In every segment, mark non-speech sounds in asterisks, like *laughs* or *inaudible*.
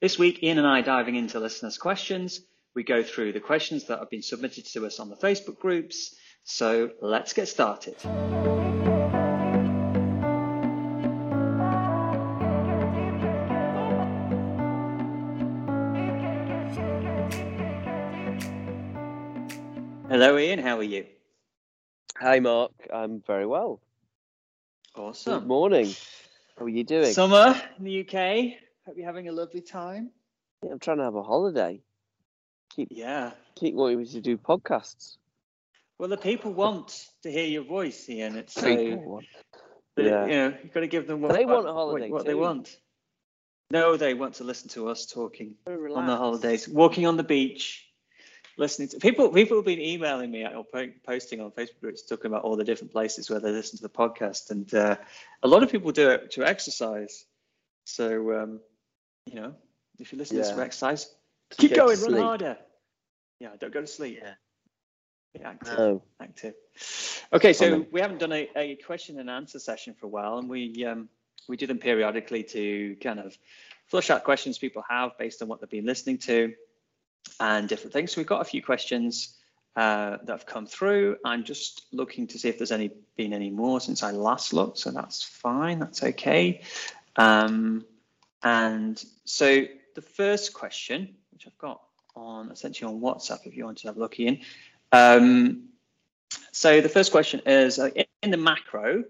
This week, Ian and I are diving into listeners' questions. We go through the questions that have been submitted to us on the Facebook groups. So let's get started. Hello, Ian. How are you? Hi, Mark. I'm very well. Awesome. Good morning. How are you doing? Summer in the UK. Hope you're having a lovely time. Yeah, I'm trying to have a holiday. Keep Yeah. keep wanting me to do podcasts. Well, the people want to hear your voice, Ian. It's so People. But, Yeah. You know, you've got to give them what They want what- a holiday What, they too. want. No, they want to listen to us talking on the holidays, walking on the beach, listening to people. People have been emailing me or posting on Facebook groups talking about all the different places where they listen to the podcast, and uh, a lot of people do it to exercise. So, um, you know, if you listen to this Yeah. for exercise, To keep go going, run harder. Yeah, don't go to sleep. Yeah. Be active No. active. Okay, so Funny. we haven't done a, a question and answer session for a while, and we um, we do them periodically to kind of flush out questions people have based on what they've been listening to and different things. So we've got a few questions uh, that have come through. I'm just looking to see if there's any been any more since I last looked, so that's fine. That's okay. Um, and so the first question, which I've got on essentially on WhatsApp, if you want to have a look in. Um, so the first question is uh, in- the macro,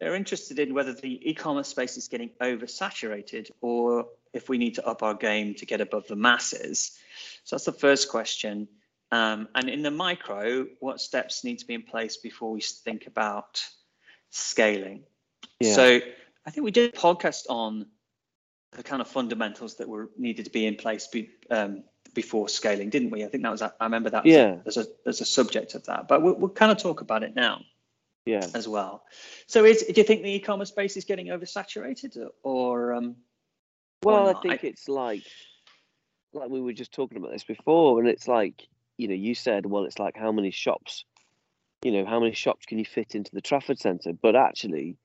they're interested in whether the e-commerce space is getting oversaturated or if we need to up our game to get above the masses. So that's the first question. Um, and in the micro, what steps need to be in place before we think about scaling? Yeah. So I think we did a podcast on the kind of fundamentals that were needed to be in place be, um, before scaling, didn't we? I think that was I remember that. Yeah. There's a there's a subject of that, but we'll, we'll kind of talk about it now Yeah. as well. So is do you think the e-commerce space is getting oversaturated or um, Well, I think it's like like we were just talking about this before, and it's like you know you said, well, it's like how many shops, you know, how many shops can you fit into the Trafford Centre? But actually,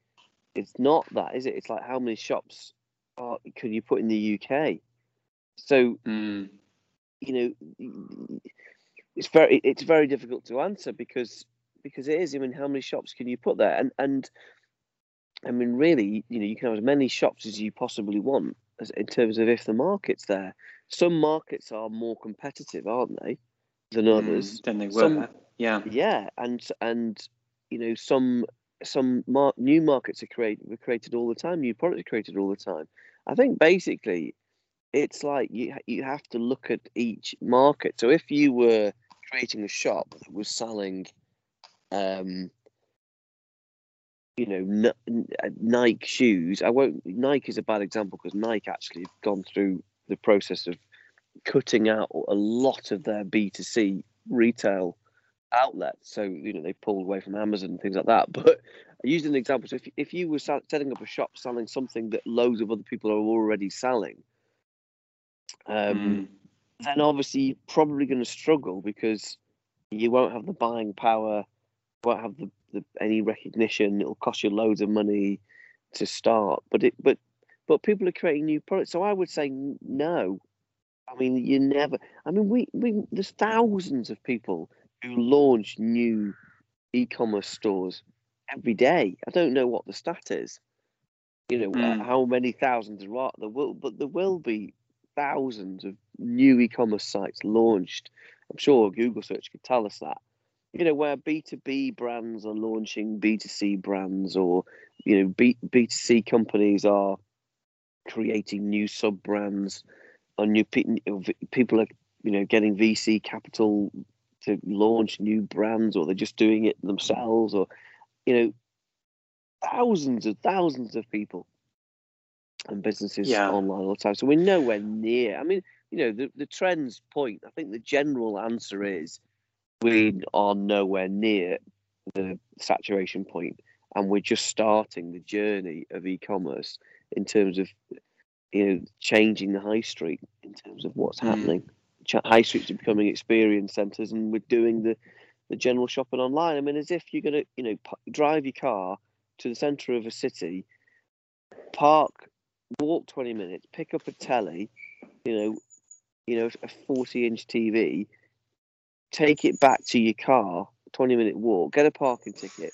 it's not that, is it? It's like how many shops are, can you put in the UK? So mm, you know, it's very it's very difficult to answer because because it is. I mean, how many shops can you put there? And and I mean, really, you know, you can have as many shops as you possibly want as, in terms of if the market's there. Some markets are more competitive, aren't they, than others? mm, than they were? Some- yeah. Yeah, and and you know, some some mar- new markets are created were created all the time. New products are created all the time. I think basically, it's like you you have to look at each market. So if you were creating a shop that was selling, um, you know, N- N- Nike shoes, I won't. Nike is a bad example because Nike actually have gone through the process of cutting out a lot of their B two C retail outlets. So you know they pulled away from Amazon and things like that. *laughs* But I used an example. So if if you were sell- setting up a shop selling something that loads of other people are already selling, um, Mm, then obviously you're probably going to struggle because you won't have the buying power, won't have the, the any recognition. It'll cost you loads of money to start. But it but but people are creating new products. So I would say no. I mean, you never. I mean, we we there's thousands of people who launch new e-commerce stores every day. I don't know what the stat is. You know Mm. how many thousands there are. There will, but there will be thousands of new e-commerce sites launched. I'm sure a Google search could tell us that. You know where B2B brands are launching B2C brands, or you know B B2C companies are creating new sub brands, or new pe- people are you know getting VC capital to launch new brands, or they're just doing it themselves, or you know thousands and thousands of people and businesses Yeah. online all the time. So we're nowhere near. I mean, you know the the trends point. I think the general answer is we are nowhere near the saturation point, and we're just starting the journey of e-commerce in terms of you know changing the high street in terms of what's mm. High streets are becoming experience centres, and we're doing the the general shopping online. I mean, as if you're going to you know drive your car to the centre of a city, park, walk 20 minutes, pick up a telly, you know, you know, a 40 inch TV, take it back to your car, 20 minute walk, get a parking ticket.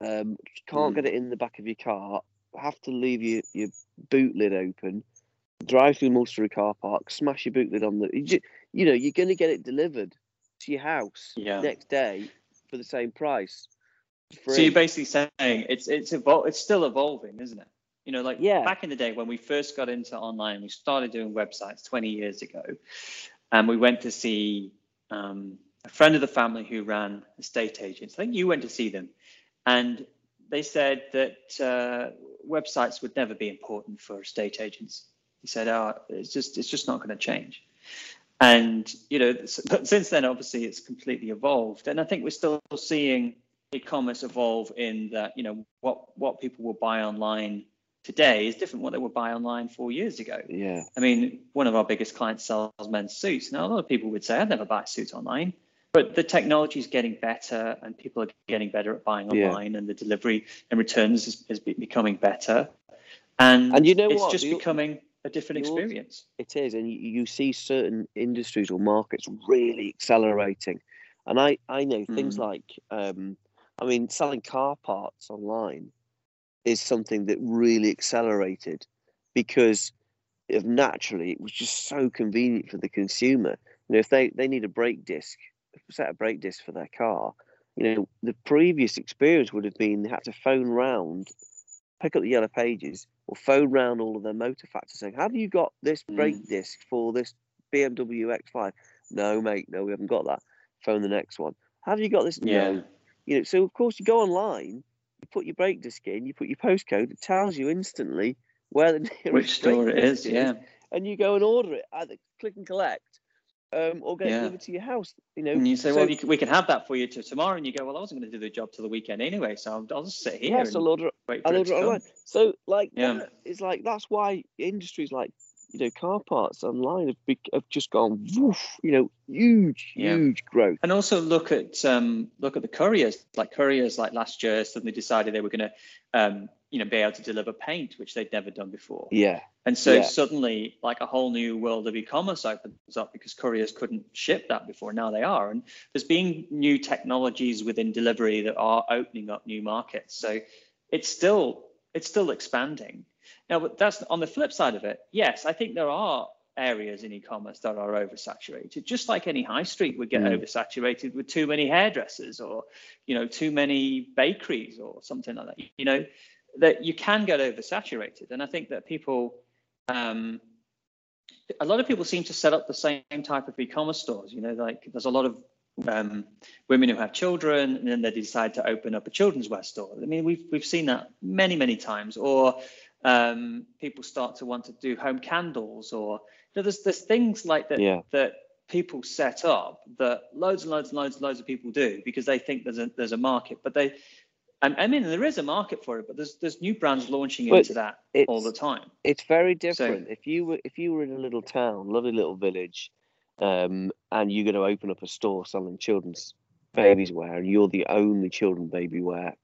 Um, can't mm. get it in the back of your car, have to leave your, your boot lid open, drive through Mulberry car park, smash your boot lid on the. You, you know, you're going to get it delivered to your house yeah. next day for the same price. Free. So you're basically saying it's it's evol- it's still evolving, isn't it? You know, like yeah. back in the day when we first got into online, we started doing websites 20 years ago, and we went to see um, a friend of the family who ran estate agents. I think you went to see them, and they said that uh, websites would never be important for estate agents. He said, "Oh, it's just it's just not going to change." And you know, but since then, obviously, it's completely evolved, and I think we're still seeing e-commerce evolve in that you know what what people will buy online today is different what they would buy online four years ago. Yeah. I mean, one of our biggest clients sells men's suits. Now, a lot of people would say, I'd never buy a suit online. But the technology is getting better and people are getting better at buying online yeah. and the delivery and returns is, is becoming better. And, and you know it's what? just becoming a different experience. It is. And you, you see certain industries or markets really accelerating. And I, I know things mm. like, um, I mean, selling car parts online is something that really accelerated because of naturally it was just so convenient for the consumer. You know, if they, they need a brake disc, a set of brake discs for their car, you know, the previous experience would have been they had to phone round, pick up the yellow pages, or phone round all of their motor factors saying, Have you got this brake mm. disc for this BMW X5? No, mate, no, we haven't got that. Phone the next one. Have you got this? Yeah. No. You know, so of course you go online you put your brake disc in, you put your postcode, it tells you instantly where the *laughs* nearest which store it is, yeah. And you go and order it, either click and collect, um, or get yeah. it delivered to your house. You know, and you say, so, well, you can, we can have that for you to tomorrow, and you go, well, I wasn't going to do the job till the weekend anyway, so I'll, I'll just sit here. Yes, I'll order, I'll order it online. So, like, yeah. it's like that's why industries like you know, car parts online have, be, have just gone, woof, you know, huge, yeah. huge growth. And also look at um, look at the couriers. Like couriers, like last year, suddenly decided they were going to, um, you know, be able to deliver paint, which they'd never done before. Yeah. And so yeah. suddenly, like a whole new world of e-commerce opens up because couriers couldn't ship that before. Now they are, and there's being new technologies within delivery that are opening up new markets. So it's still it's still expanding. Now, but that's on the flip side of it. Yes, I think there are areas in e-commerce that are oversaturated just like any high street would get mm. oversaturated with too many hairdressers or you know too many bakeries or something like that you know that you can get oversaturated. And i think that people um, a lot of people seem to set up the same type of e-commerce stores you know like there's a lot of um, women who have children and then they decide to open up a children's wear store. I mean we've we've seen that many many times. Or um, people start to want to do home candles or you know, there's there's things like that yeah. that people set up that loads and loads and loads and loads of people do because they think there's a there's a market. But they I mean, there is a market for it, but there's there's new brands launching but into that all the time. It's very different. So, if you were if you were in a little town, lovely little village, um, and you're going to open up a store selling children's babies wear, and you're the only children baby wear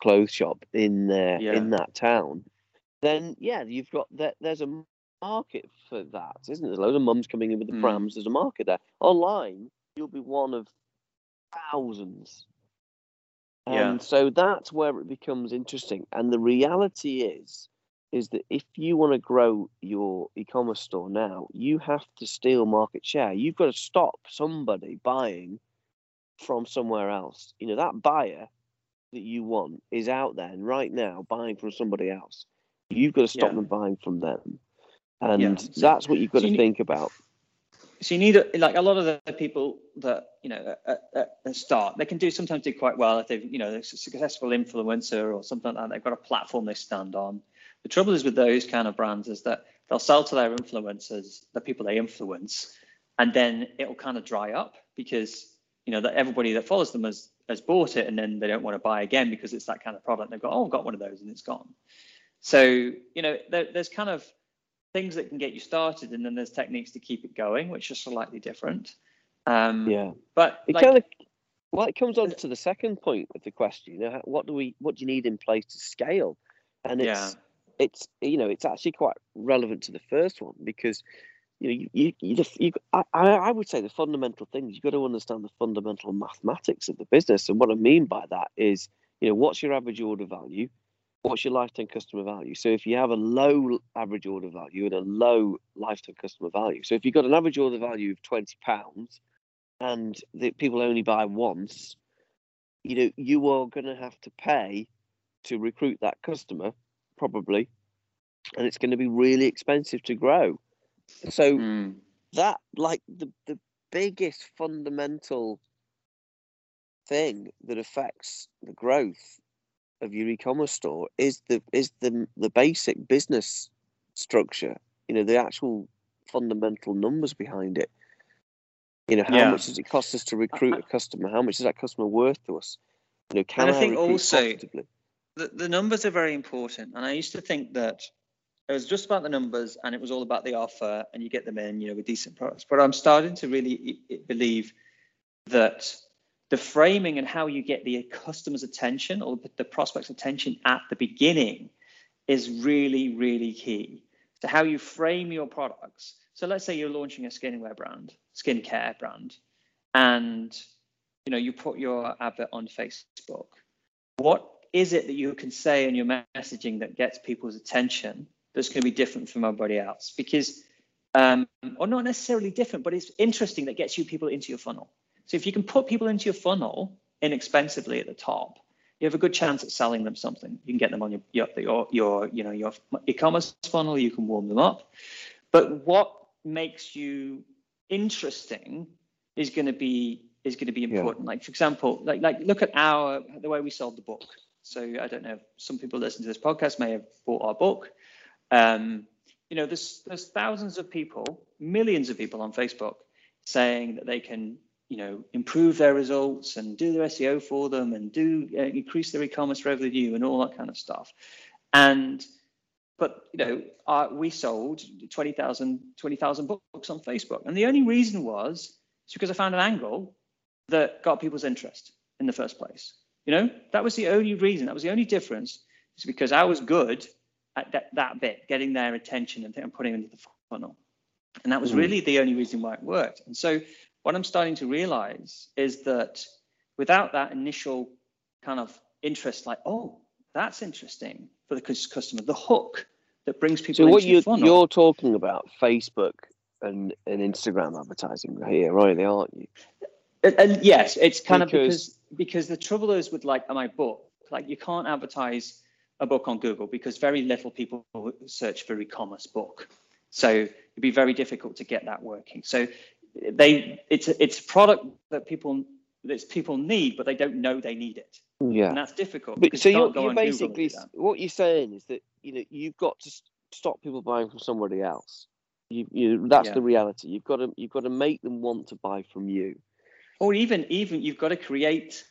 clothes shop in there yeah. in that town, then yeah, you've got that. There's a market for that, isn't there? There's a load of mums coming in with the mm. prams. There's a market there. Online, you'll be one of thousands. Yeah. And so that's where it becomes interesting. And the reality is, is that if you want to grow your e-commerce store now, you have to steal market share. You've got to stop somebody buying from somewhere else. You know, that buyer that you want is out there and right now buying from somebody else. You've got to stop yeah. them buying from them, and yeah. so, that's what you've got so to think about. So you need like a lot of the people that you know at, at start they can do sometimes do quite well if they've you know they're a successful influencer or something like that. They've got a platform they stand on. The trouble is with those kind of brands is that they'll sell to their influencers, the people they influence, and then it'll kind of dry up because you know that everybody that follows them has has bought it and then they don't want to buy again because it's that kind of product. They've got oh, I've got one of those and it's gone. So you know there, there's kind of things that can get you started, and then there's techniques to keep it going, which are slightly different. Um, yeah, but it like, kind of well, it comes on to the second point of the question. You know, what do we, what do you need in place to scale? And it's, Yeah. it's, you know, it's actually quite relevant to the first one because, you know, you, you, the- you I, I I would say the fundamental things you've got to understand the fundamental mathematics of the business. And what I mean by that is, you know, what's your average order value? What's your lifetime customer value? So if you have a low average order value and a low lifetime customer value, so if you've got an average order value of twenty pounds and the people only buy once, you know, you are going to have to pay to recruit that customer, probably, and it's going to be really expensive to grow. So mm, that, like, the the biggest fundamental thing that affects the growth of your e-commerce store is the is the the basic business structure. You know, the actual fundamental numbers behind it. You know, how Yeah. much does it cost us to recruit a customer? How much is that customer worth to us? You know, can I think also- profitably? the, the numbers are very important. And I used to think that it was just about the numbers and it was all about the offer and you get them in, you know, with decent products. But I'm starting to really i- i- believe that the framing and how you get the customer's attention or the- prospect's attention at the beginning is really, really key to how you frame your products. So let's say you're launching a skincare brand, skincare brand, and you know you put your advert on Facebook. What is it that you can say in your messaging that gets people's attention that's going to be different from everybody else? Because, um, or not necessarily different, but it's interesting that gets you people into your funnel. So if you can put people into your funnel inexpensively at the top, you have a good chance at selling them something. You can get them on your your your, your you know your e-commerce funnel. You can warm them up. But what makes you interesting is going to be is going to be important. Like for example, like like look at our the way we sold the book. So I don't know. Some people listening to this podcast may have bought our book. Um, you know, there's there's thousands of people, millions of people on Facebook saying that they can you know improve their results and do their SEO for them and do uh, increase their e-commerce revenue and all that kind of stuff. And but you know, uh, we sold 20,000 20,000 books on Facebook, and the only reason was it's because I found an angle that got people's interest in the first place. You know, that was the only reason. That was the only difference. It's because I was good at that, that bit, getting their attention and, and putting it into the funnel, and that was Mm. really the only reason why it worked. And so, what I'm starting to realize is that without that initial kind of interest, like, oh, that's interesting for the customer, the hook that brings people So into what you you're talking about Facebook and, and Instagram advertising here, right? They aren't you? And, and yes, it's kind Because- of because because the trouble is with like my book, like you can't advertise a book on Google because very little people search for e-commerce book. So it'd be very difficult to get that working. So they it's a, it's a product that people that people need, but they don't know they need it, Yeah. and that's difficult. But so you you're, you're on Google and basically what you're saying is that you know you've got to stop people buying from somebody else. You, you that's Yeah. the reality. You've got to you've got to make them want to buy from you. or even even you've got to create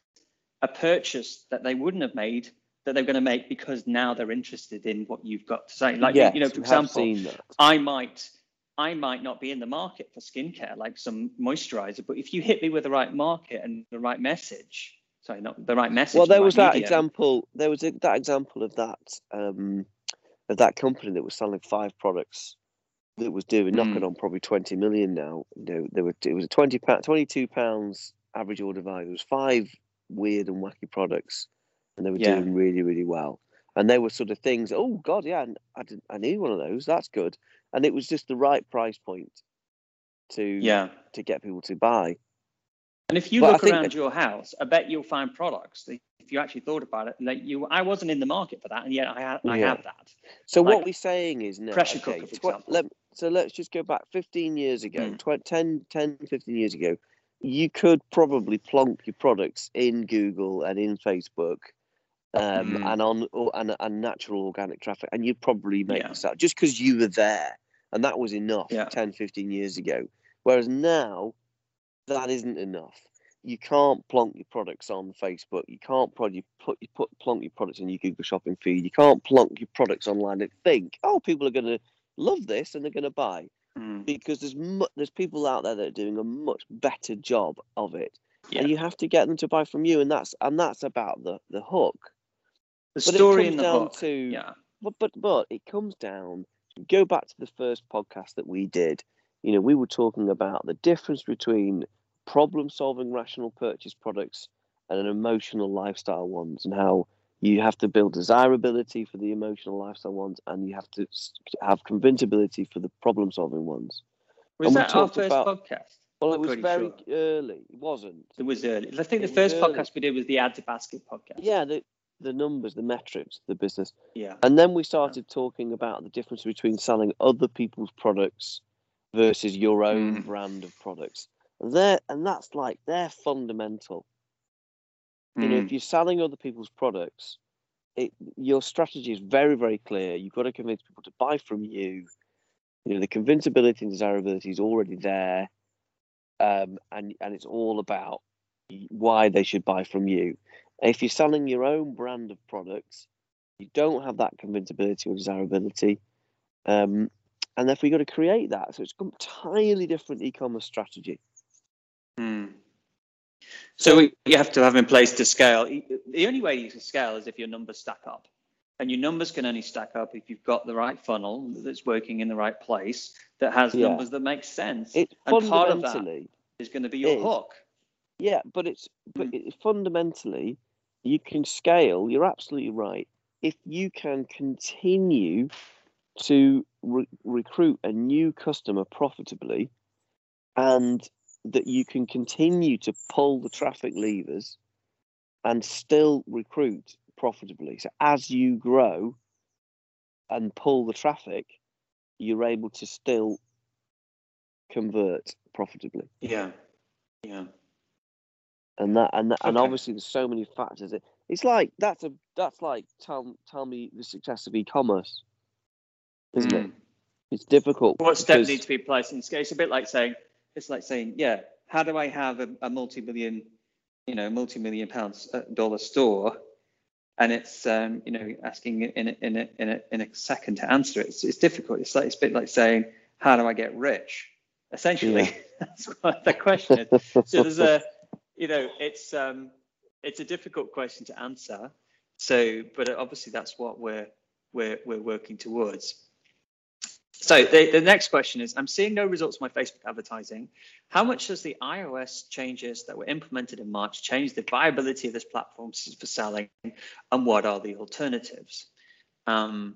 a purchase that they wouldn't have made that they're going to make because now they're interested in what you've got to say. Like yes, you know, for example. I might I might not be in the market for skincare like some moisturizer, but if you hit me with the right market and the right message, sorry, not the right message. Well, the there was that example. There was a, that example of that um, of that company that was selling five products that was doing knocking Mm. on probably twenty million now. You know, there were it was a twenty pound, twenty two pounds average order value. There was five weird and wacky products, and they were Yeah. doing really really well. And they were sort of things. Oh God, yeah, I didn't, I need one of those. That's good. And it was just the right price point to Yeah. to get people to buy. And if you But look around that- your house, I bet you'll find products that if you actually thought about it, like you, I wasn't in the market for that, and yet I, ha- I Yeah. have that. So Like what we're saying is now, pressure okay, cooker, for example. let, so let's just go back 15 years ago, Mm. tw- 10, 10, 15 years ago, you could probably plonk your products in Google and in Facebook um, Mm. and on and, and natural organic traffic, and you'd probably make Yeah. this out just because you were there. And that was enough Yeah. 10, 15 years ago. Whereas now, that isn't enough. You can't plonk your products on Facebook. You can't prod you put you put plonk your products in your Google Shopping feed. You can't plonk your products online and think, oh, people are going to love this and they're going to buy Mm. because there's mu- there's people out there that are doing a much better job of it, Yeah. and you have to get them to buy from you, and that's and that's about the the hook. The But story it in comes the down hook. to Yeah. but but but it comes down. Go back to the first podcast that we did. You know, we were talking about the difference between problem-solving rational purchase products and an emotional lifestyle ones, and how you have to build desirability for the emotional lifestyle ones, and you have to have convincibility for the problem-solving ones. Was And that our first about- podcast? Well, I'm it was very sure. early. It wasn't. It was early. I think It the first early. podcast we did was the Add to Basket podcast. Yeah, the the numbers, the metrics, the business. Yeah. And then we started talking about the difference between selling other people's products versus your own Mm. brand of products. And they're, and that's like they're fundamental. You know, Mm. if you're selling other people's products, it your strategy is very, very clear. You've got to convince people to buy from you. You know, the convincibility and desirability is already there. Um, and and it's all about why they should buy from you. If you're selling your own brand of products, you don't have that convincibility or desirability. Um, and therefore, you've got to create that. So it's a entirely different e-commerce strategy. Mm. So we, you have to have in place to scale. The only way you can scale is if your numbers stack up. And your numbers can only stack up if you've got the right funnel that's working in the right place that has Yeah. numbers that make sense. It And part of that- is going to be your is. hook. yeah, but it's but Mm. it, fundamentally, you can scale. You're absolutely right. If you can continue to re- recruit a new customer profitably, and that you can continue to pull the traffic levers and still recruit profitably. So as you grow and pull the traffic, you're able to still convert profitably. Yeah. Yeah. And that and that, and obviously there's so many factors. It, it's like that's a that's like tell tell me the success of e-commerce, isn't it? Mm. It's difficult. What steps need to be placed in scale? It's a bit like saying, it's like saying, yeah, how do I have a, a multi-million, you know, multi-million pounds uh, dollar store, and it's, um, you know, asking in a, in a in a in a second to answer it. It's, it's difficult. It's like it's a bit like saying, how do I get rich? Essentially, Yeah. *laughs* that's what the question is. So there's a, *laughs* you know, it's um, it's a difficult question to answer. So, but obviously that's what we're we're we're working towards. So the, the next question is, I'm seeing no results from my Facebook advertising. How much does the iOS changes that were implemented in March change the viability of this platform for selling, and what are the alternatives? Um,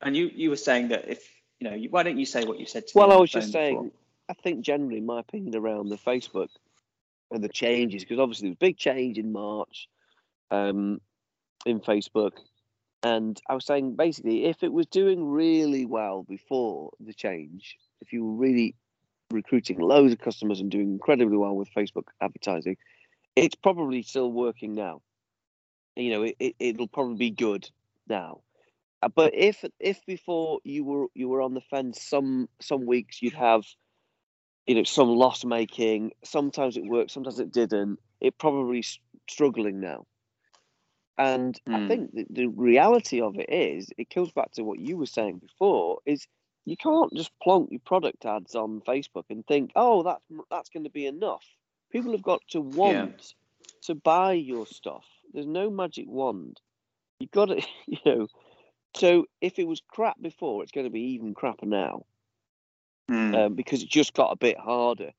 and you you were saying that if you know, you, why don't you say what you said to me? Well, on I was just saying, before? I think generally my opinion around the Facebook and the changes, because obviously there was a big change in March um, in Facebook. And I was saying basically, if it was doing really well before the change, if you were really recruiting loads of customers and doing incredibly well with Facebook advertising, it's probably still working now. You know, it, it, it'll probably be good now. Uh, But if if before you were you were on the fence, some some weeks you'd have, you know, some loss making. Sometimes it worked, sometimes it didn't. It probably s- struggling now. And I Hmm. think the, the reality of it is, it comes back to what you were saying before: is you can't just plonk your product ads on Facebook and think, oh, that's that's going to be enough. People have got to want to buy your stuff. There's no magic wand. You've got to, *laughs* you know. So if it was crap before, it's going to be even crapper now Hmm. um, because it just got a bit harder.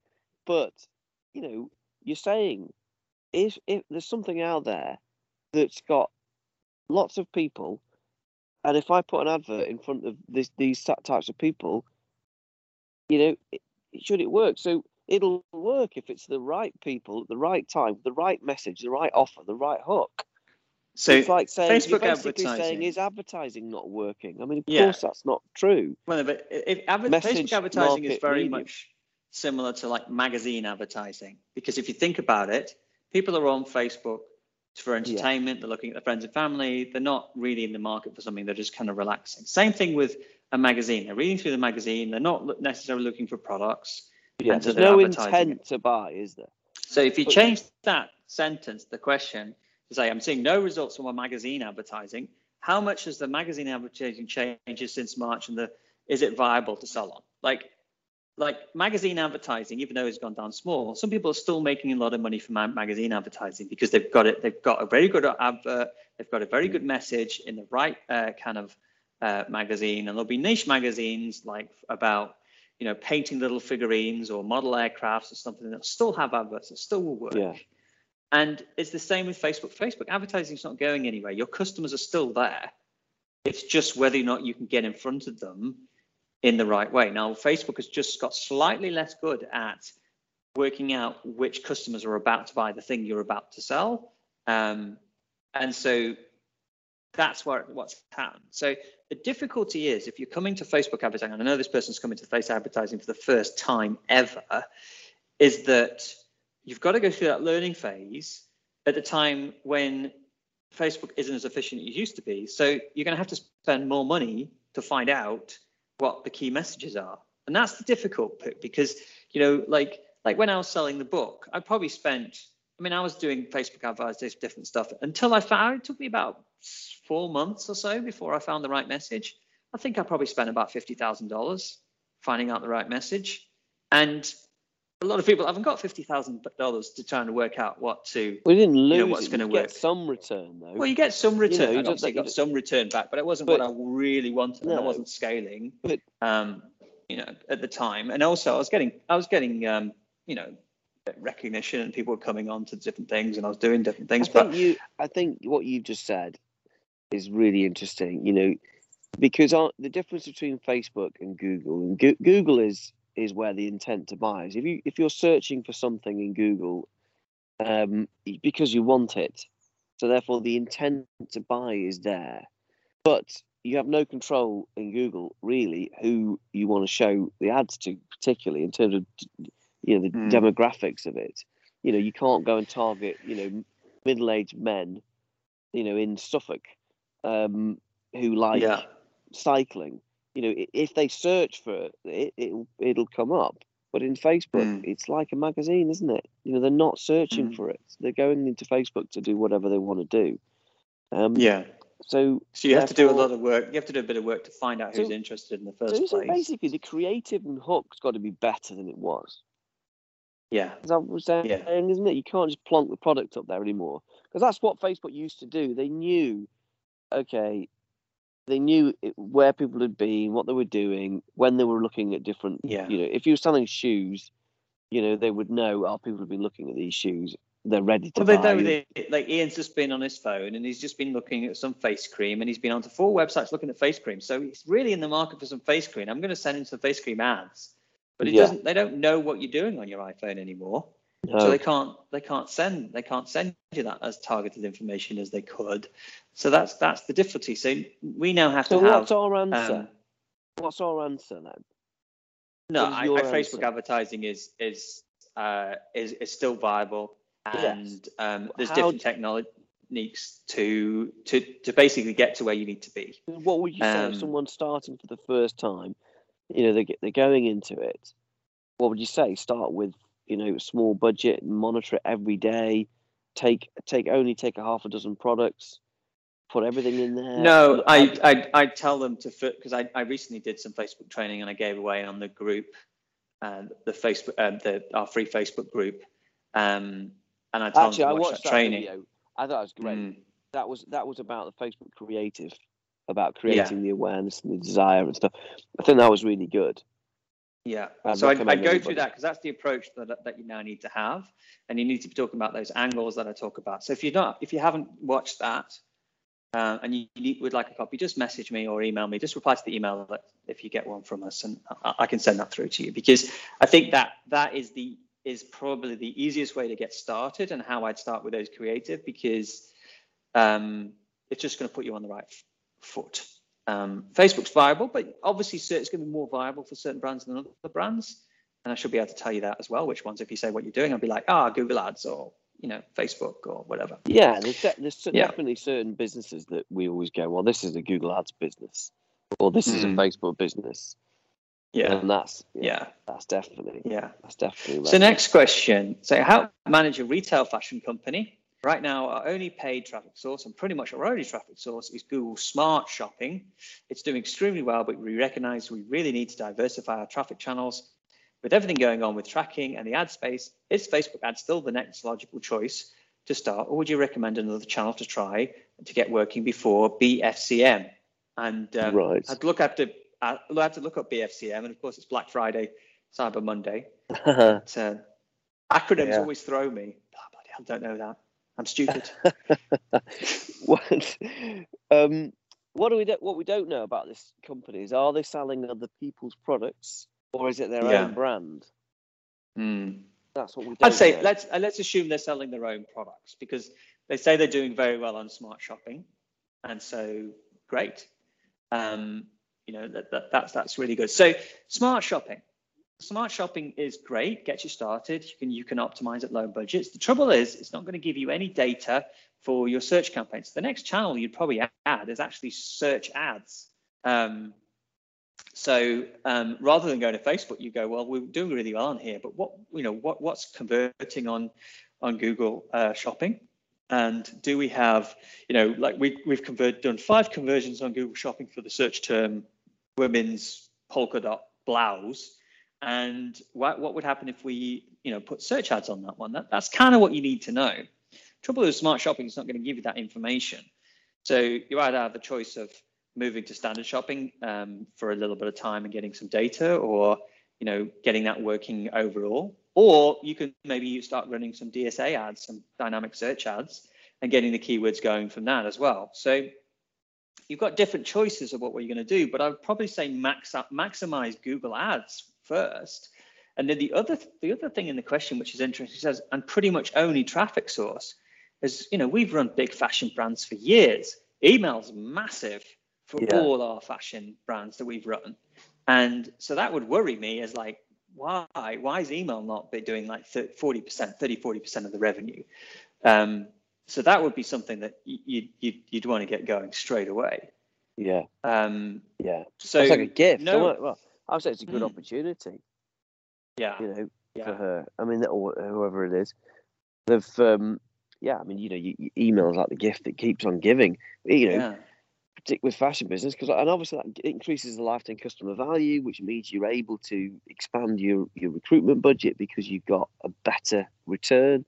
But you know, you're saying if if there's something out there that's got lots of people, and if I put an advert in front of this these types of people, you know, it, should it work? So it'll work if it's the right people at the right time, the right message, the right offer, the right hook. So it's like saying you're Facebook basically saying advertising. is advertising not working? I mean, of Yeah. course that's not true. Well, but if adver- Message, Facebook advertising is very medium. much similar to like magazine advertising because if you think about it, people are on Facebook for entertainment. They're looking at their friends and family. They're not really in the market for something. They're just kind of relaxing. Same thing with a magazine. They're reading through the magazine. They're not necessarily looking for products. Yeah, there's no intent it. to buy, is there? So if you change that sentence, the question to say, I'm seeing no results from my magazine advertising. How much has the magazine advertising changed since March, and the is it viable to sell on? Like, like magazine advertising, even though it's gone down small, some people are still making a lot of money from ma- magazine advertising because they've got it. They've got a very good advert. They've got a very good message in the right uh, kind of uh, magazine, and there'll be niche magazines like about you know painting little figurines or model aircrafts or something that still have adverts that still will work. Yeah. And it's the same with Facebook. Facebook advertising is not going anywhere. Your customers are still there. It's just whether or not you can get in front of them in the right way. Now, Facebook has just got slightly less good at working out which customers are about to buy the thing you're about to sell. Um, and so that's what's happened. So the difficulty is if you're coming to Facebook advertising, and I know this person's coming to face advertising for the first time ever, is that you've got to go through that learning phase at the time when Facebook isn't as efficient as it used to be. So you're going to have to spend more money to find out what the key messages are. And that's the difficult bit because, you know, like like when I was selling the book, I probably spent, I mean, I was doing Facebook advertising, different stuff until I found it took me about four months or so before I found the right message. I think I probably spent about fifty thousand dollars finding out the right message. And a lot of people haven't got fifty thousand dollars to try and work out what to We didn't lose. know what's You get work. some return though. well, you get some return. you don't- obviously, you got some return back, but it wasn't But- what I really wanted. and I wasn't scaling. But- um, you know, at the time, and also I was getting, I was getting, um, you know, recognition, and people were coming on to different things, and I was doing different things. think But you. I think what you've just said is really interesting. You know, because our, the difference between Facebook and Google, and Goo- Google is is where the intent to buy is. If you if you're searching for something in Google, um, because you want it, so therefore the intent to buy is there, but you have no control in Google really who you want to show the ads to, particularly in terms of you know the Mm. demographics of it. You know, you can't go and target you know middle-aged men, you know, in Suffolk, um, who like yeah, cycling. You know, if they search for it, it it'll, it'll come up. But in Facebook, Mm. it's like a magazine, isn't it? You know, they're not searching Mm. for it; they're going into Facebook to do whatever they want to do. Um, yeah. So, So you have to do a lot of work. You have to do a bit of work to find out who's So- interested in the first so place. basically, the creative and hook's got to be better than it was. Yeah, that what we're saying, Yeah. isn't it? You can't just plonk the product up there anymore because that's what Facebook used to do. They knew, okay, they knew it, where people had been, what they were doing, when they were looking at different. Yeah. You know, if you were selling shoes, you know, they would know. Oh, people have been looking at these shoes. They're ready to Well, they buy. know they, like Ian's just been on his phone and he's just been looking at some face cream and he's been onto four websites looking at face cream. So he's really in the market for some face cream. I'm going to send him some face cream ads, but it Yeah. doesn't. They don't know what you're doing on your iPhone anymore, No. so they can't. They can't send. They can't send you that as targeted information as they could. So that's that's the difficulty. So we now have so to have. what's our answer? um, what's our answer then? No, I, I, Facebook answer? advertising is is uh, is is still viable, Yes. and um, there's How different techniques to to to basically get to where you need to be. What would you say Um, if someone's starting for the first time? You know, they they're going into it. What would you say? Start with you know small budget, monitor it every day. Take take only take a half a dozen products. Put everything in there. No, I I I tell them to fit because I I recently did some Facebook training and I gave away on the group, uh, the Facebook um, the our free Facebook group, um, and I tell actually, I them to watch watched that that training. video. I thought it was great. Mm, That was that was about the Facebook creative, about creating the awareness and the desire and stuff. I think that was really good. Yeah. So I'd, I'd go everybody. through that because that's the approach that, that you now need to have, and you need to be talking about those angles that I talk about. So if you're not, if you haven't watched that, uh, and you, you would like a copy, just message me or email me. Just reply to the email that if you get one from us, and I, I can send that through to you because I think that that is the is probably the easiest way to get started and how I'd start with those creative because um, it's just going to put you on the right foot. Um, Facebook's viable, but obviously it's going to be more viable for certain brands than other brands. And I should be able to tell you that as well, which ones, if you say what you're doing, I'll be like, ah, Google Ads or, you know, Facebook or whatever. Yeah, there's, de- there's Yeah. definitely certain businesses that we always go, well, this is a Google Ads business. or this is a Mm. Facebook business. Yeah. And that's yeah, Yeah. that's definitely Yeah. that's definitely So next question. So how manage a retail fashion company? Right now, our only paid traffic source and pretty much our only traffic source is Google Smart Shopping. It's doing extremely well, but we recognize we really need to diversify our traffic channels. With everything going on with tracking and the ad space, is Facebook ads still the next logical choice to start, or would you recommend another channel to try to get working before BFCM? And um, Right. I'd look after I had to look up BFCM, and of course it's Black Friday, Cyber Monday. *laughs* But, uh, acronyms Yeah. always throw me. Oh, bloody hell, don't know that. I'm stupid. *laughs* what, um, what do we do, what we don't know about this company is are they selling other people's products or is it their Yeah. own brand? Hmm. That's what we don't I'd say know. let's uh, let's assume they're selling their own products because they say they're doing very well on smart shopping, and so great. Um, you know that, that that's that's really good. So smart shopping, smart shopping is great. Gets you started. You can you can optimize at low budgets. The trouble is it's not going to give you any data for your search campaigns. The next channel you'd probably add is actually search ads. Um, so um, rather than going to Facebook, you go, well, we're doing really well on here, but what you know, what what's converting on on Google uh, Shopping, and do we have, you know, like we we've converted done five conversions on Google Shopping for the search term women's polka dot blouse, and what what would happen if we you know put search ads on that one? That that's kind of what you need to know. Trouble with smart shopping is not going to give you that information. So you either have the choice of moving to standard shopping um, for a little bit of time and getting some data, or you know getting that working overall, or you can maybe you start running some DSA ads, some dynamic search ads, and getting the keywords going from that as well. So you've got different choices of what we're going to do, but I would probably say max maximize Google Ads first. And then the other the other thing in the question, which is interesting, says, and pretty much only traffic source, is you know we've run big fashion brands for years. Email's massive for Yeah. all our fashion brands that we've run, and so that would worry me as like why why is email not be doing like 40 percent 30 40 percent of the revenue um, so that would be something that you'd, you'd, you'd want to get going straight away yeah, um, yeah. so it's like a gift. no- No, well, I would say it's a good Mm. opportunity, yeah you know, for her. I mean, or whoever it is. They've, um, yeah. I mean, you know, you, you email is like the gift that keeps on giving. You know, yeah particularly with fashion business, because and obviously that increases the lifetime customer value, which means you're able to expand your your recruitment budget because you've got a better return.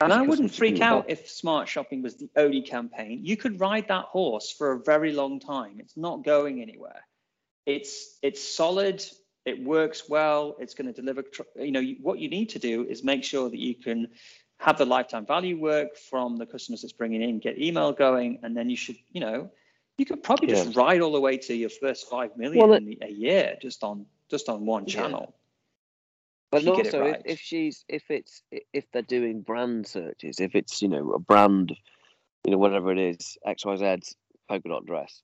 And I wouldn't freak out if smart shopping was the only campaign. You could ride that horse for a very long time. It's not going anywhere. It's it's solid. It works well. It's going to deliver. You know you- what you need to do is make sure that you can have the lifetime value work from the customers that's bringing in, get email going, and then you should you know you could probably just ride all the way to your first five million Well, in the, a year just on just on one Yeah. channel. But you it also, right. if, if she's if it's if they're doing brand searches, if it's you know a brand, you know whatever it is, X Y Z polka dot dress,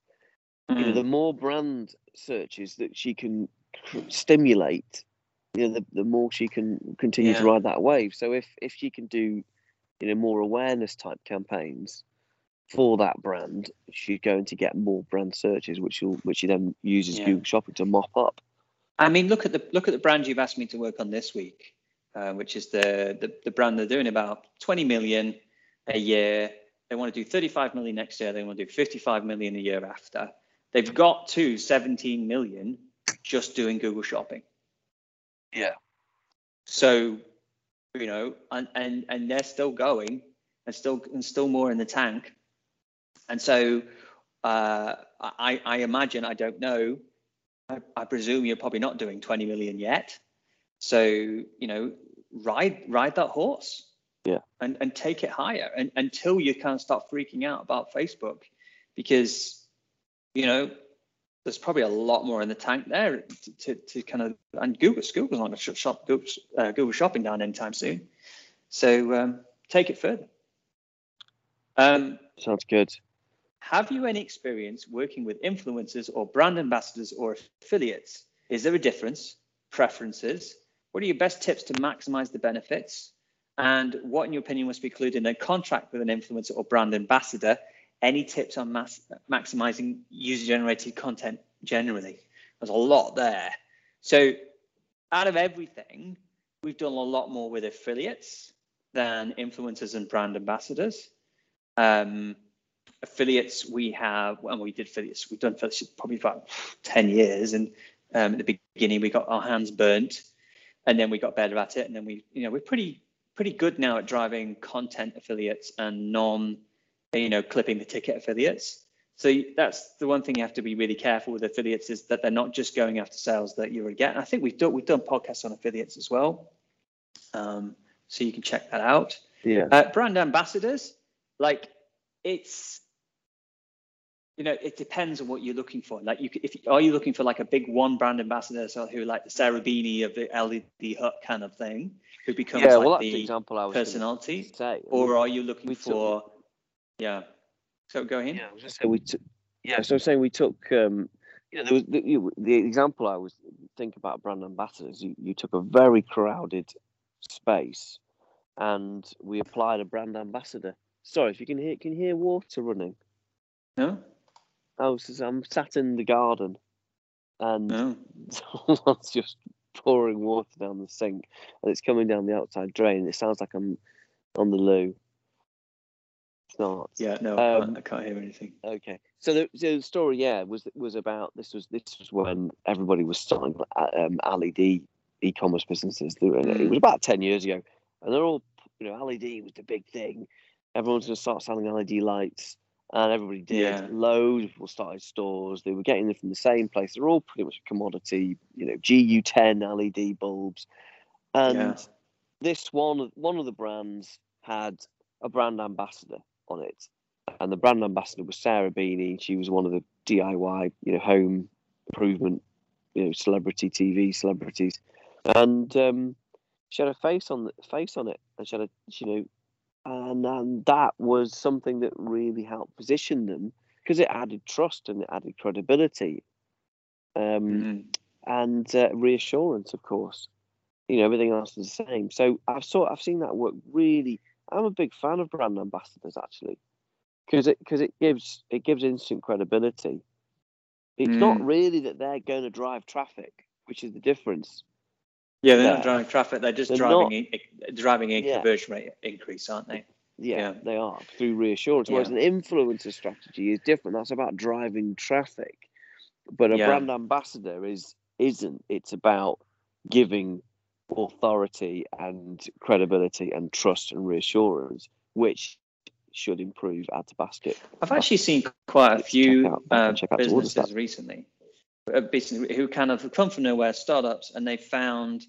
you know Mm. the more brand searches that she can cr- stimulate, you know the, the more she can continue to ride that wave. So if if she can do, you know, more awareness type campaigns for that brand, she's going to get more brand searches, which she which she then uses Yeah. Google Shopping to mop up. I mean, look at the look at the brand you've asked me to work on this week, uh, which is the, the the brand they're doing about 20 million a year. They want to do 35 million next year. They want to do 55 million a year after. They've got to 17 million just doing Google Shopping. Yeah. So, you know, and and and they're still going, and still and still more in the tank. And so, uh, I I imagine I don't know I, I presume you're probably not doing 20 million yet. So, you know, ride ride that horse. Yeah. And and take it higher and until you kind of start freaking out about Facebook because you know there's probably a lot more in the tank there to, to, to kind of and Google Google's not going to shut shop Google, uh, Google shopping down anytime soon. So um, take it further. Um, Sounds good. have you any experience working with influencers or brand ambassadors or affiliates? Is there a difference? Preferences? What are your best tips to maximize the benefits? And what, in your opinion, must be included in a contract with an influencer or brand ambassador any tips on mass, maximizing user generated content generally? There's a lot there. So out of everything, we've done a lot more with affiliates than influencers and brand ambassadors. Um, affiliates, we have, and we did affiliates, we've done affiliates probably about 10 years. And um, at the beginning, we got our hands burnt and then we got better at it. And then we, you know, we're pretty, pretty good now at driving content affiliates and non, you know, clipping the ticket affiliates. So that's the one thing you have to be really careful with affiliates is that they're not just going after sales that you already get. And I think we've done we've done podcasts on affiliates as well, um, so you can check that out. Yeah. Uh, brand ambassadors, like it's you know it depends on what you're looking for. Like you, if are you looking for like a big one brand ambassador, so who like the Sarah Beeny of the LED hut kind of thing, who becomes yeah, like well, the, the example I was personality, say, or are you looking we for yeah? So go ahead. Yeah, I was just saying we took. Yeah, so I'm saying we took. Um, you know, there was the, you, the example I was thinking about brand ambassadors. You, you took a very crowded space, and we applied a brand ambassador. Sorry, if you can hear, can you hear water running? No, I was, I'm sat in the garden, and no. *laughs* someone's just pouring water down the sink, and it's coming down the outside drain. It sounds like I'm on the loo. Yeah, no, I, Um, can't, I can't hear anything. Okay, so the, so the story, yeah, was was about this was this was when everybody was starting uh, um, LED e-commerce businesses. It Mm. was about ten years ago, and they're all you know LED was the big thing. Everyone's going to start selling LED lights, and everybody did. Yeah. Loads of people started stores. They were getting them from the same place. They're all pretty much a commodity, you know, GU10 LED bulbs, and Yeah. this one one of the brands had a brand ambassador on it, and the brand ambassador was Sarah Beeny. She was one of the DIY, you know, home improvement, you know, celebrity TV celebrities, and um, she had a face on the face on it, and she had a, you know, and and that was something that really helped position them because it added trust and it added credibility, um, Mhm. and uh, reassurance, of course. You know, everything else is the same. So I've saw I've seen that work really. I'm a big fan of brand ambassadors actually, because it because it gives it gives instant credibility. It's not Mm. really that they're going to drive traffic, which is the difference. Yeah, they're Yeah. not driving traffic. They're just They're driving a- driving a Yeah. conversion rate increase, aren't they? Yeah, Yeah. they are through reassurance. Whereas Yeah. an influencer strategy is different. That's about driving traffic. But a brand ambassador is isn't. It's about giving authority and credibility and trust and reassurance, which should improve add to basket. I've actually seen quite a Let's check few out- uh, check out businesses recently, uh, business who kind of come from nowhere, startups, and they found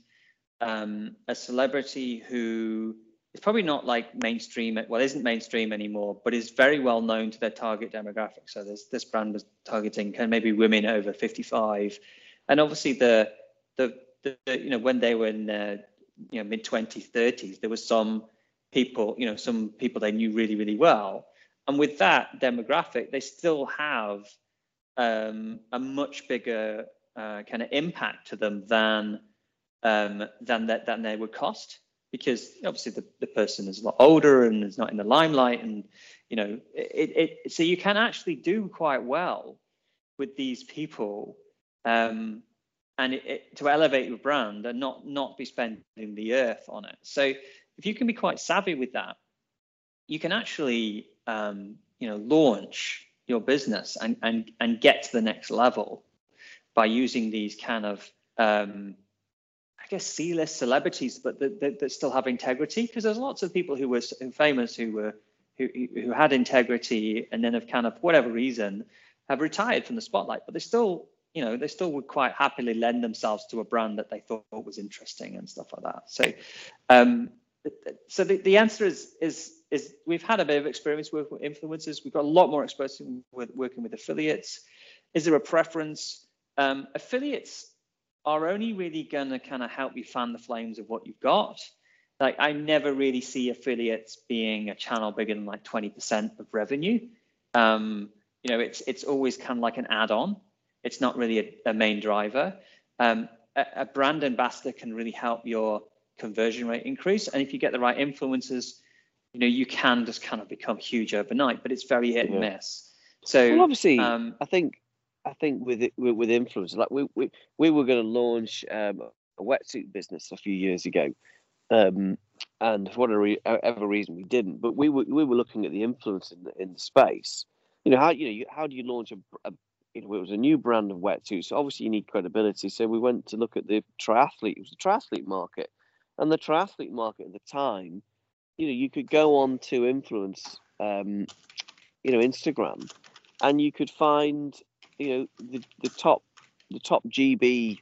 um, a celebrity who is probably not like mainstream, well, isn't mainstream anymore, but is very well known to their target demographic. So this this brand was targeting kind of maybe women over 55, and obviously the the, you know when they were in uh, you know mid 20s, 30s, there was some people, you know, some people they knew really, really well. And with that demographic, they still have um, a much bigger uh, kind of impact to them than um, than that than they would cost because obviously the, the person is a lot older and is not in the limelight and you know it, it so you can actually do quite well with these people um, and it, it, to elevate your brand and not not be spending the earth on it so if you can be quite savvy with that, you can actually um, you know launch your business and and and get to the next level by using these kind of um, I guess C-list celebrities, but that, that, that still have integrity. Because there's lots of people who were famous who were who who had integrity and then have kind of whatever reason have retired from the spotlight, but they still you know they still would quite happily lend themselves to a brand that they thought was interesting and stuff like that. So um, so the, the answer is is is we've had a bit of experience with influencers. We've got a lot more experience with working with affiliates. Is there a preference? Um, affiliates are only really going to kind of help you fan the flames of what you've got. Like I never really see affiliates being a channel bigger than like 20% of revenue. Um, you know, it's it's always kind of like an add-on. It's not really a, a main driver. Um, a, a brand ambassador can really help your conversion rate increase. And if you get the right influencers, you know, you can just kind of become huge overnight, but it's very hit and miss. So Well, obviously, um, I think I think with it, with, with influencers, like we we, we were going to launch um, a wetsuit business a few years ago, um, and for whatever reason we didn't. But we were we were looking at the influence in the, in the space. You know how you know you, how do you launch a, a you know it was a new brand of wetsuit, so obviously you need credibility. So we went to look at the triathlete. It was the triathlete market, and the triathlete market at the time, you know, you could go on to influence, um, you know, Instagram, and you could find you know the, the top the top GB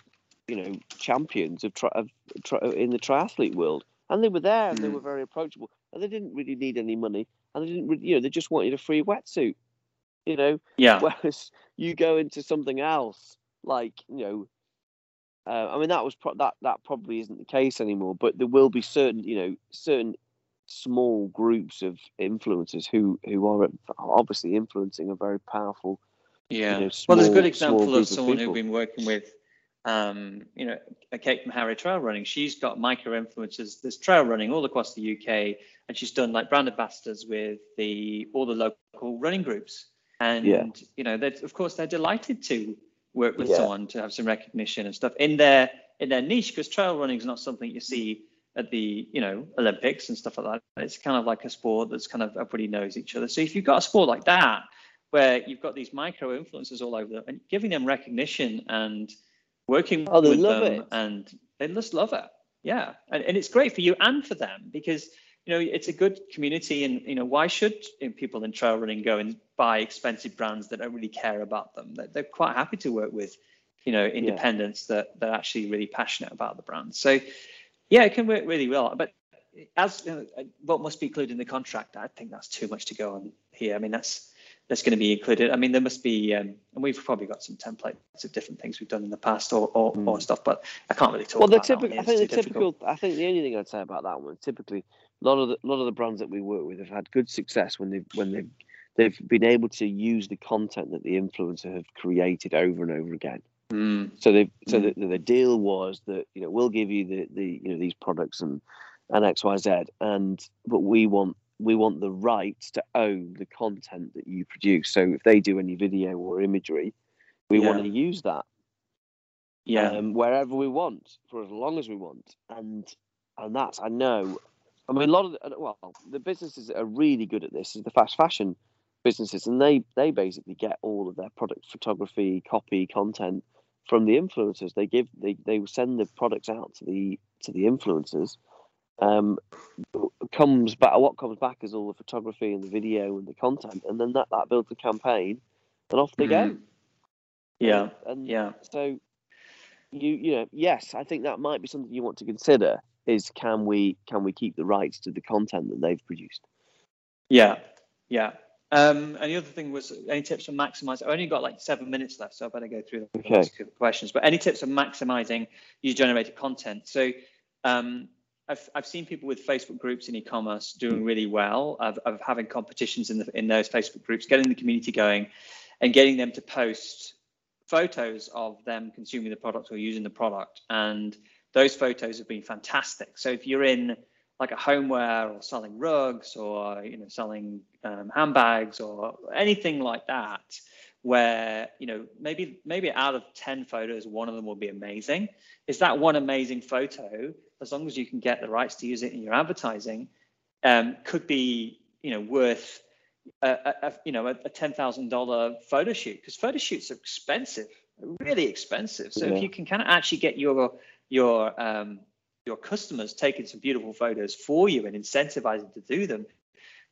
you know champions of, tri- of tri- in the triathlete world, and they were there and they Mm. were very approachable, and they didn't really need any money, and they didn't really, you know they just wanted a free wetsuit, you know. yeah, Whereas you go into something else like you know. Uh, I mean that was pro- that that probably isn't the case anymore, but there will be certain you know certain small groups of influencers who who are obviously influencing a very powerful yeah. know, well, there's a good example of of someone who've been working with, um, you know, a Kate from Harry Trail Running. She's got micro influencers. There's trail running all across the UK, and she's done like brand ambassadors with the all the local running groups. And Yeah. you know, that of course they're delighted to work with Yeah. someone to have some recognition and stuff in their in their niche because trail running is not something you see at the you know Olympics and stuff like that. It's kind of like a sport that's kind of everybody knows each other. So if you've got a sport like that where you've got these micro influencers all over them and giving them recognition and working Oh, they with love them it. and they just love it. Yeah. And, and it's great for you and for them because you know it's a good community and you know why should people in trail running go and buy expensive brands that don't really care about them they're, they're quite happy to work with you know independents that that are actually really passionate about the brand so yeah it can work really well but as you know, what must be included in the contract i think that's too much to go on here i mean that's that's going to be included i mean there must be um, and we've probably got some templates of different things we've done in the past or or, or stuff but i can't really talk Well, the about that on typical. I think the difficult. typical. I think the only thing I'd say about that one, typically, a lot of the lot of the brands that we work with have had good success when they've when they've they've been able to use the content that the influencer have created over and over again. Mm, So they so Mm. the, the deal was that you know we'll give you the the you know these products and and X Y Z and but we want we want the rights to own the content that you produce. So if they do any video or imagery, we want to use that yeah um, wherever we want for as long as we want, and and that's I know. I mean, a lot of the, well, the businesses that are really good at this is the fast fashion businesses, and they they basically get all of their product photography, copy, content from the influencers. They give they they send the products out to the to the influencers. Um, comes back what comes back is all the photography and the video and the content, and then that that builds the campaign, and off they go. Mhm. yeah and yeah so you you know yes i think that might be something you want to consider is can we can we keep the rights to the content that they've produced Yeah, yeah. Um, and the other thing was any tips on maximize? I only got like seven minutes left, so I better go through the Okay. last couple of questions. But any tips on maximizing user generated content? So um, I've, I've seen people with Facebook groups in e-commerce doing really well of, of having competitions in the in those Facebook groups, getting the community going, and getting them to post photos of them consuming the product or using the product. And those photos have been fantastic. So if you're in like a homeware or selling rugs or you know selling um, handbags or anything like that where you know maybe maybe out of 10 photos one of them will be amazing is that one amazing photo as long as you can get the rights to use it in your advertising um, could be you know worth a, a, you know a, a $10000 photo shoot because photo shoots are expensive really expensive so Yeah. if you can kind of actually get your your um, your customers taking some beautiful photos for you and incentivizing to do them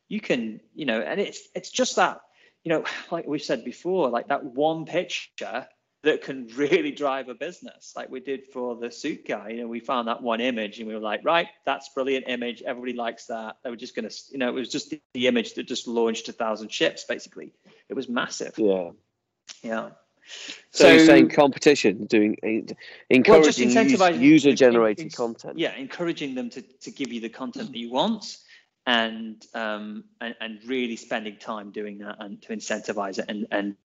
you can you know and it's it's just that you know *sighs* like we said before like that one picture that can *laughs* really drive a business like we did for the suit guy you know we found that one image and we were like right that's brilliant image everybody likes that. They were just going to you know it was just the, the image that just launched a thousand ships basically. It was massive. Yeah. Yeah so, you're saying competition doing encouraging incentivizing- user generated content yeah encouraging them to, to give you the content that you want and um and, and really spending time doing that and to incentivize it and and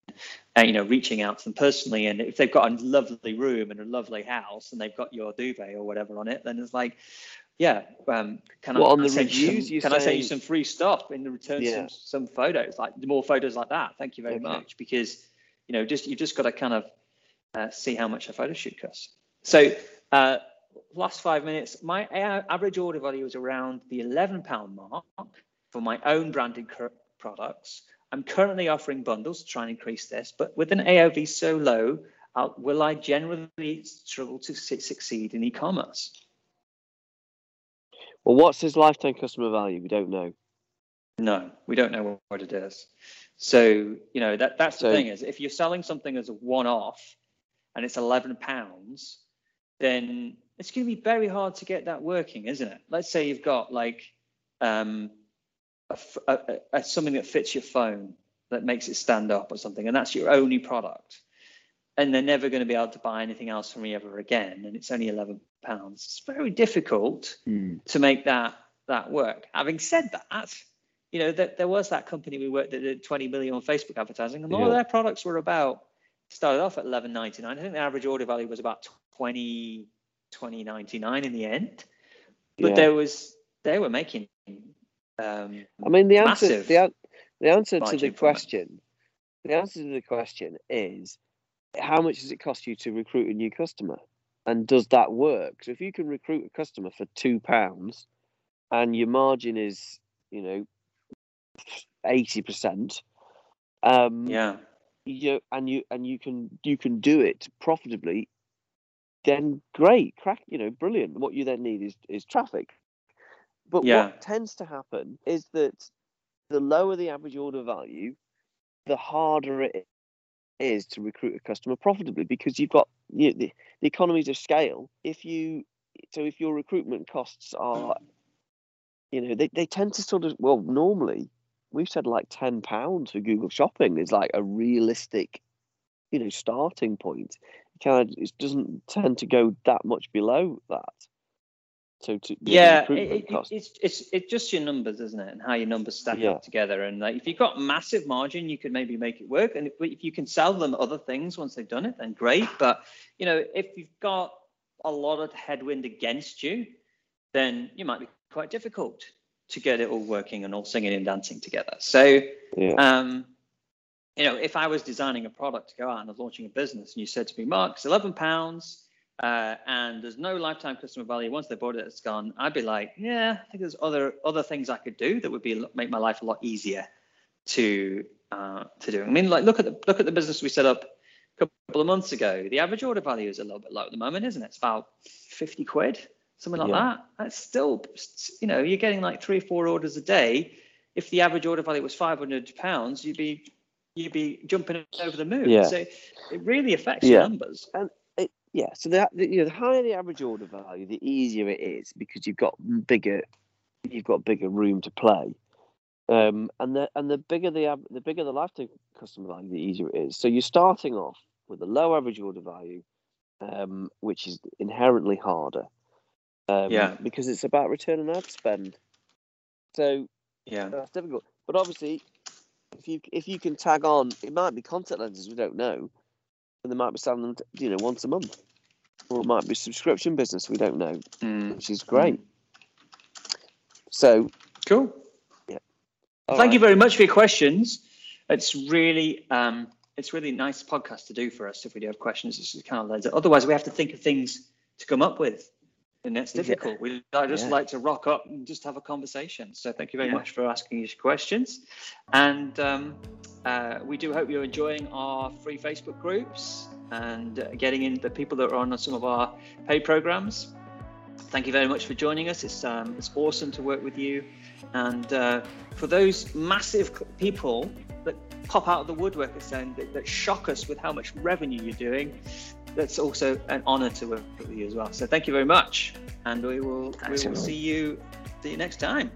uh, you know reaching out to them personally and if they've got a lovely room and a lovely house and they've got your duvet or whatever on it then it's like yeah, um, can Well, I on the send you reviews, some, can I send you some free stuff in return Yeah. some some photos, like more photos like that. Thank you very Okay. much because you know just you just got to kind of uh, see how much a photo shoot costs. So uh, last five minutes, my average order value is around the 11 pound mark for my own branded cur- products. I'm currently offering bundles to try and increase this, but with an AOV so low, uh, will I generally struggle to su- succeed in e-commerce? Well, what's his lifetime customer value? We don't know. No, we don't know what it is. So you know that that's the So- thing is if you're selling something as a one-off and it's 11 pounds, then it's going to be very hard to get that working, isn't it? Let's say you've got like um, a a- a- something that fits your phone that makes it stand up or something, and that's your only product, and they're never going to be able to buy anything else from you ever again, and it's only 11 pounds. It's very difficult to make that that work. Having said that, you know that there was that company we worked that did 20 million on Facebook advertising, and all Yeah. their products were about started off at 11.99. I think the average order value was about 20 20.99 in the end, but Yeah. there was they were making. Um, I mean, the answer, the, the answer to the from it. question, the answer to the question is, how much does it cost you to recruit a new customer, and does that work? So if you can recruit a customer for two pounds, and your margin is, you know, eighty percent, um, yeah, you and you and you can you can do it profitably, then great, crack, you know, brilliant. What you then need is is traffic. But Yeah. what tends to happen is that the lower the average order value, the harder it is to recruit a customer profitably because you've got you know, the, the economies of scale. If you so if your recruitment costs are, you know, they, they tend to sort of well normally we've said like ten pounds for Google Shopping is like a realistic, you know, starting point. It kind of it doesn't tend to go that much below that. So to yeah, it, it, it's it's it's just your numbers, isn't it, and how your numbers stack Yeah. up together. And like, if you've got massive margin, you could maybe make it work. And if, if you can sell them other things once they've done it, then great. But you know, if you've got a lot of headwind against you, then you might be quite difficult to get it all working and all singing and dancing together. So yeah. um, you know, if I was designing a product to go out and launching a business, and you said to me, Mark, it's eleven pounds, uh, and there's no lifetime customer value. Once they bought it, it's gone. I'd be like, yeah, I think there's other other things I could do that would be make my life a lot easier to uh, to do. I mean, like look at the look at the business we set up a couple of months ago. The average order value is a little bit low at the moment, isn't it? It's about fifty quid, something like Yeah. that. That's still, you know, you're getting like three or four orders a day. If the average order value was five hundred pounds, you'd be you'd be jumping over the moon. Yeah. So it really affects Yeah. your numbers. it, yeah, so the, the you know the higher the average order value, the easier it is because you've got bigger, you've got bigger room to play, um, and the and the bigger the the bigger the lifetime customer value, the easier it is. So you're starting off with a low average order value, um, which is inherently harder, um, Yeah. because it's about return on ad spend. So Yeah. that's difficult. But obviously, if you if you can tag on, it might be contact lenses. We don't know, and they might be selling them, you know, once a month, or it might be subscription business. We don't know, Mm. which is great. So, Cool. all Thank you very much for your questions. It's really um, it's really nice podcast to do for us if we do have questions. It's just kind of leads. Otherwise, we have to think of things to come up with, and that's Yeah. difficult. We I just Yeah. like to rock up and just have a conversation. So thank you very Yeah. much for asking your questions, and um, uh, we do hope you're enjoying our free Facebook groups and uh, getting in the people that are on some of our paid programs. Thank you very much for joining us. It's um, it's awesome to work with you. And uh, for those massive people that pop out of the woodwork and that, that shock us with how much revenue you're doing, that's also an honor to work with you as well. So thank you very much, and we will we will see you see you next time.